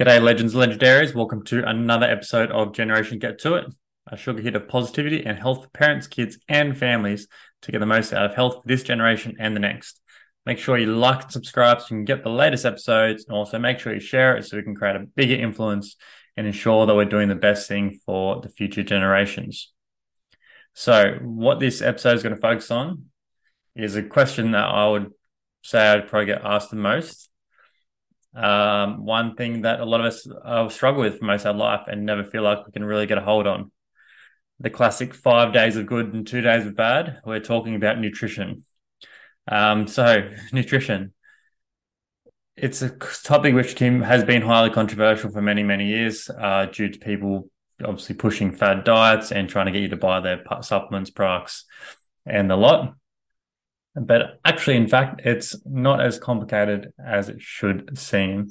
G'day, legends, and legendaries. Welcome to another episode of Generation Get to It, a sugar hit of positivity and health for parents, kids, and families to get the most out of health for this generation and the next. Make sure you like and subscribe so you can get the latest episodes, and also make sure you share it so we can create a bigger influence and ensure that we're doing the best thing for the future generations. So, what this episode is going to focus on is a question that I would say I'd probably get asked the most um, one thing that a lot of us uh, struggle with for most of our life and never feel like we can really get a hold on. The classic five days of good and two days of bad. We're talking about nutrition. Um, so, nutrition. It's a topic which Tim has been highly controversial for many, many years uh, due to people obviously pushing fad diets and trying to get you to buy their supplements, products, and the lot. But actually, in fact, it's not as complicated as it should seem.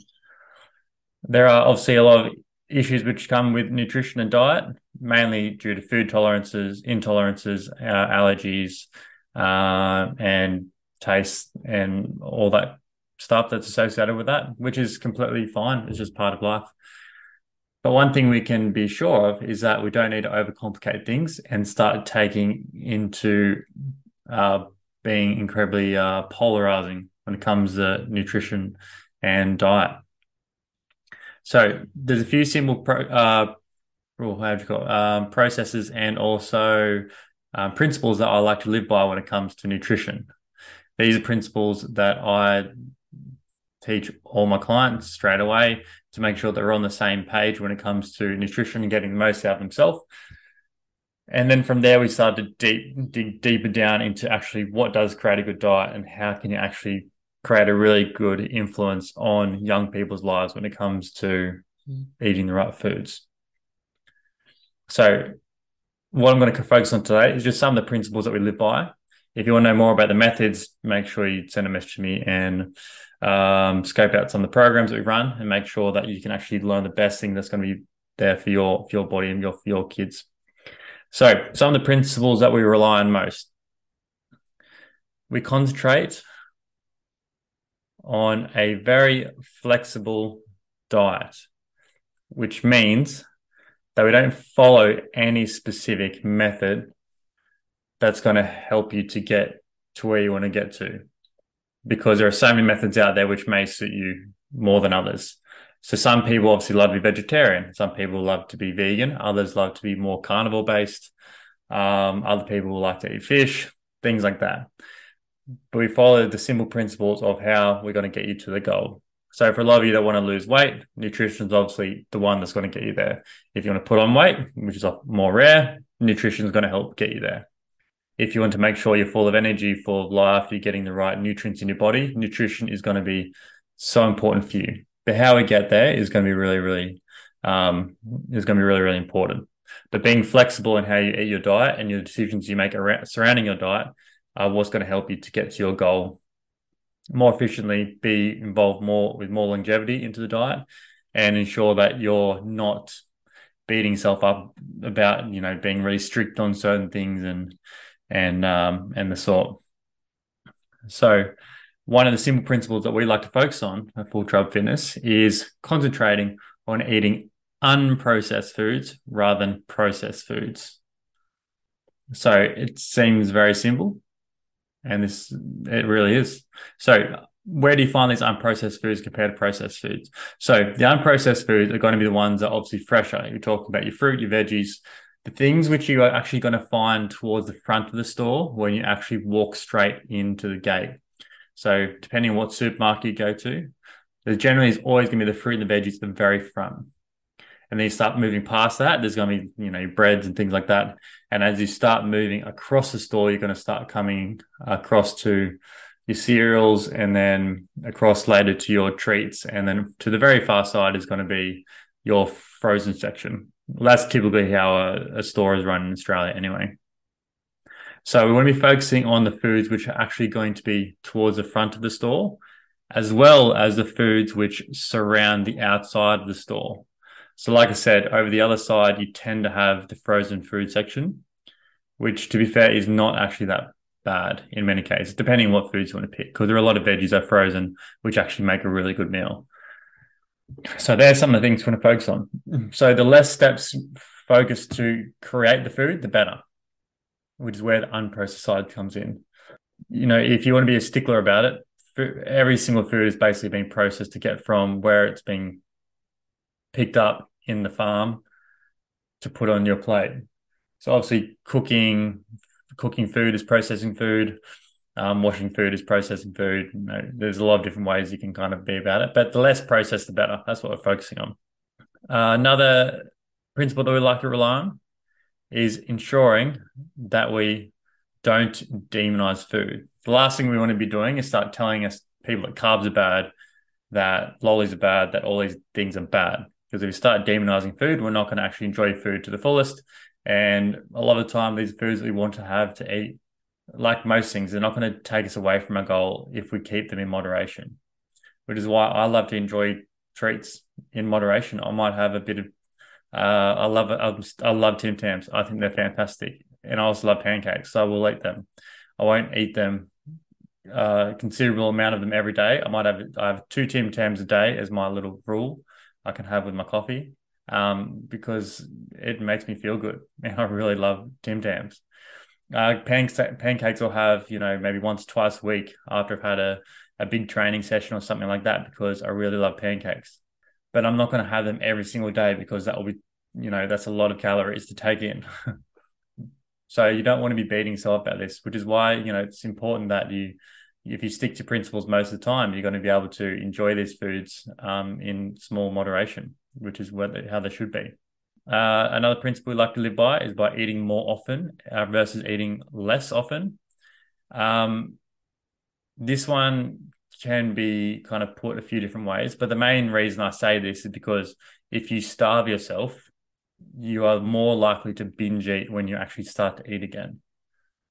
There are obviously a lot of issues which come with nutrition and diet, mainly due to food tolerances, intolerances, uh, allergies, uh, and taste, and all that stuff that's associated with that, which is completely fine. It's just part of life. But one thing we can be sure of is that we don't need to overcomplicate things and start taking into uh, being incredibly uh, polarizing when it comes to nutrition and diet. So there's a few simple pro, uh, how do you call it, um, processes and also um, principles that I like to live by when it comes to nutrition. These are principles that I teach all my clients straight away to make sure they're on the same page when it comes to nutrition and getting the most out of themselves and then from there, we started to deep, dig deeper down into actually what does create a good diet and how can you actually create a really good influence on young people's lives when it comes to eating the right foods. So, what I'm going to focus on today is just some of the principles that we live by. If you want to know more about the methods, make sure you send a message to me and um, scope out some of the programs that we run and make sure that you can actually learn the best thing that's going to be there for your for your body and your for your kids. So, some of the principles that we rely on most we concentrate on a very flexible diet, which means that we don't follow any specific method that's going to help you to get to where you want to get to. Because there are so many methods out there which may suit you more than others. So some people obviously love to be vegetarian. Some people love to be vegan. Others love to be more carnivore based. Um, other people like to eat fish, things like that. But we follow the simple principles of how we're going to get you to the goal. So for a lot of you that want to lose weight, nutrition is obviously the one that's going to get you there. If you want to put on weight, which is more rare, nutrition is going to help get you there. If you want to make sure you're full of energy, full of life, you're getting the right nutrients in your body, nutrition is going to be so important for you but how we get there is going to be really, really um, is going to be really, really important. But being flexible in how you eat your diet and your decisions you make around surrounding your diet are what's going to help you to get to your goal more efficiently, be involved more with more longevity into the diet, and ensure that you're not beating yourself up about you know being really strict on certain things and and um and the sort. So one of the simple principles that we like to focus on at Full Tribe Fitness is concentrating on eating unprocessed foods rather than processed foods. So it seems very simple, and this it really is. So where do you find these unprocessed foods compared to processed foods? So the unprocessed foods are going to be the ones that are obviously fresher. You're talking about your fruit, your veggies, the things which you are actually going to find towards the front of the store when you actually walk straight into the gate. So depending on what supermarket you go to, there generally is always going to be the fruit and the veggies at the very front. And then you start moving past that, there's going to be, you know, breads and things like that. And as you start moving across the store, you're going to start coming across to your cereals and then across later to your treats. And then to the very far side is going to be your frozen section. Well, that's typically how a, a store is run in Australia anyway. So we want to be focusing on the foods which are actually going to be towards the front of the store, as well as the foods which surround the outside of the store. So, like I said, over the other side, you tend to have the frozen food section, which, to be fair, is not actually that bad in many cases, depending on what foods you want to pick, because there are a lot of veggies that are frozen, which actually make a really good meal. So there's some of the things we want to focus on. So the less steps focused to create the food, the better, which is where the unprocessed side comes in. You know, if you want to be a stickler about it, every single food is basically being processed to get from where it's being picked up in the farm to put on your plate. So obviously, cooking cooking food is processing food. Um, washing food is processing food. You know, there's a lot of different ways you can kind of be about it, but the less processed, the better. That's what we're focusing on. Uh, another principle that we like to rely on is ensuring that we don't demonize food. The last thing we want to be doing is start telling us people that carbs are bad, that lollies are bad, that all these things are bad. Because if we start demonizing food, we're not going to actually enjoy food to the fullest. And a lot of the time, these foods we want to have to eat, like most things, they're not going to take us away from our goal if we keep them in moderation. Which is why I love to enjoy treats in moderation. I might have a bit of, uh, I love it. I love Tim Tams. I think they're fantastic, and I also love pancakes, so I will eat them. I won't eat them a considerable amount of them every day. I might have I have two Tim Tams a day as my little rule I can have with my coffee um, because it makes me feel good, and I really love Tim Tams. Uh, pancakes, pancakes will have you know maybe once twice a week after I've had a, a big training session or something like that because I really love pancakes. But I'm not going to have them every single day because that will be you know that's a lot of calories to take in. So you don't want to be beating yourself about this, which is why you know it's important that you, if you stick to principles most of the time, you're going to be able to enjoy these foods um, in small moderation, which is what how they should be. Uh, another principle we like to live by is by eating more often uh, versus eating less often. Um, this one can be kind of put a few different ways, but the main reason I say this is because if you starve yourself, you are more likely to binge eat when you actually start to eat again.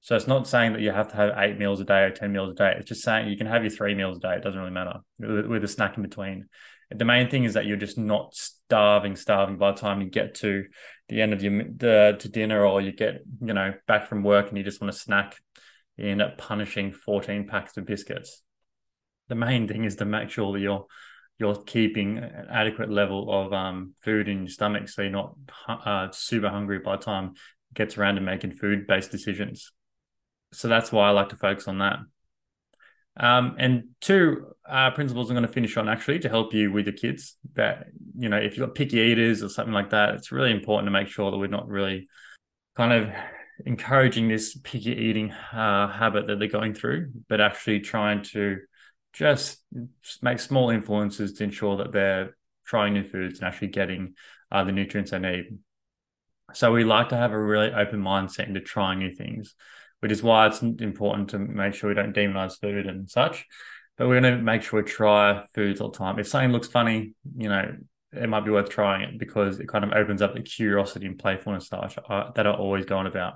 So it's not saying that you have to have eight meals a day or 10 meals a day. It's just saying you can have your three meals a day. It doesn't really matter with, a snack in between. The main thing is that you're just not starving, starving by the time you get to the end of your the, to dinner or you get, you know, back from work and you just want to snack. You end up punishing 14 packs of biscuits. The main thing is to make sure that you're you're keeping an adequate level of um, food in your stomach so you're not uh, super hungry by the time it gets around to making food based decisions. So that's why I like to focus on that. Um, and two uh, principles I'm going to finish on actually to help you with your kids that, you know, if you've got picky eaters or something like that, it's really important to make sure that we're not really kind of encouraging this picky eating uh, habit that they're going through, but actually trying to just make small influences to ensure that they're trying new foods and actually getting uh, the nutrients they need. So we like to have a really open mindset into trying new things, which is why it's important to make sure we don't demonize food and such. But we're going to make sure we try foods all the time. If something looks funny, you know, it might be worth trying it because it kind of opens up the curiosity and playfulness that I, uh, that I always going about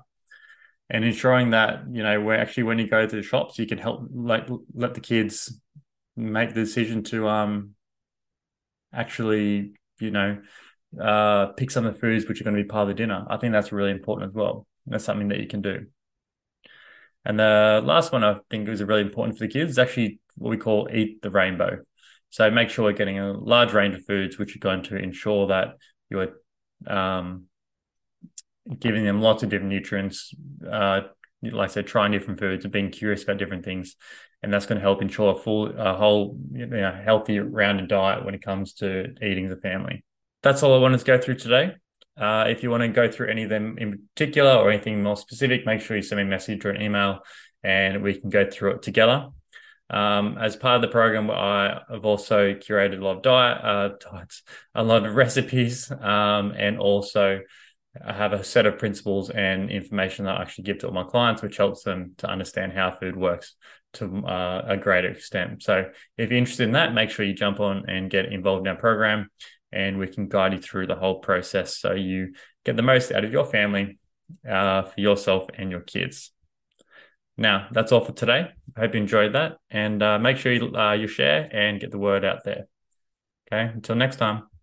and ensuring that you know where actually when you go to the shops you can help like let the kids make the decision to um actually you know uh pick some of the foods which are going to be part of the dinner. I think that's really important as well. That's something that you can do. And the last one i think is really important for the kids is actually what we call eat the rainbow. So make sure we're getting a large range of foods which are going to ensure that you're um giving them lots of different nutrients, uh, like I said, trying different foods and being curious about different things. And that's going to help ensure a full, a whole, you know, healthy, rounded diet when it comes to eating as a family. That's all I wanted to go through today. Uh, if you want to go through any of them in particular or anything more specific, make sure you send me a message or an email and we can go through it together. Um, as part of the program, I have also curated a lot of diet, uh, diets, a lot of recipes, um, and also I have a set of principles and information that I actually give to all my clients, which helps them to understand how food works to uh, a greater extent. So, if you're interested in that, make sure you jump on and get involved in our program, and we can guide you through the whole process so you get the most out of your family, uh, for yourself and your kids. Now, that's all for today. I hope you enjoyed that, and uh, make sure you, uh, you share and get the word out there. Okay, until next time.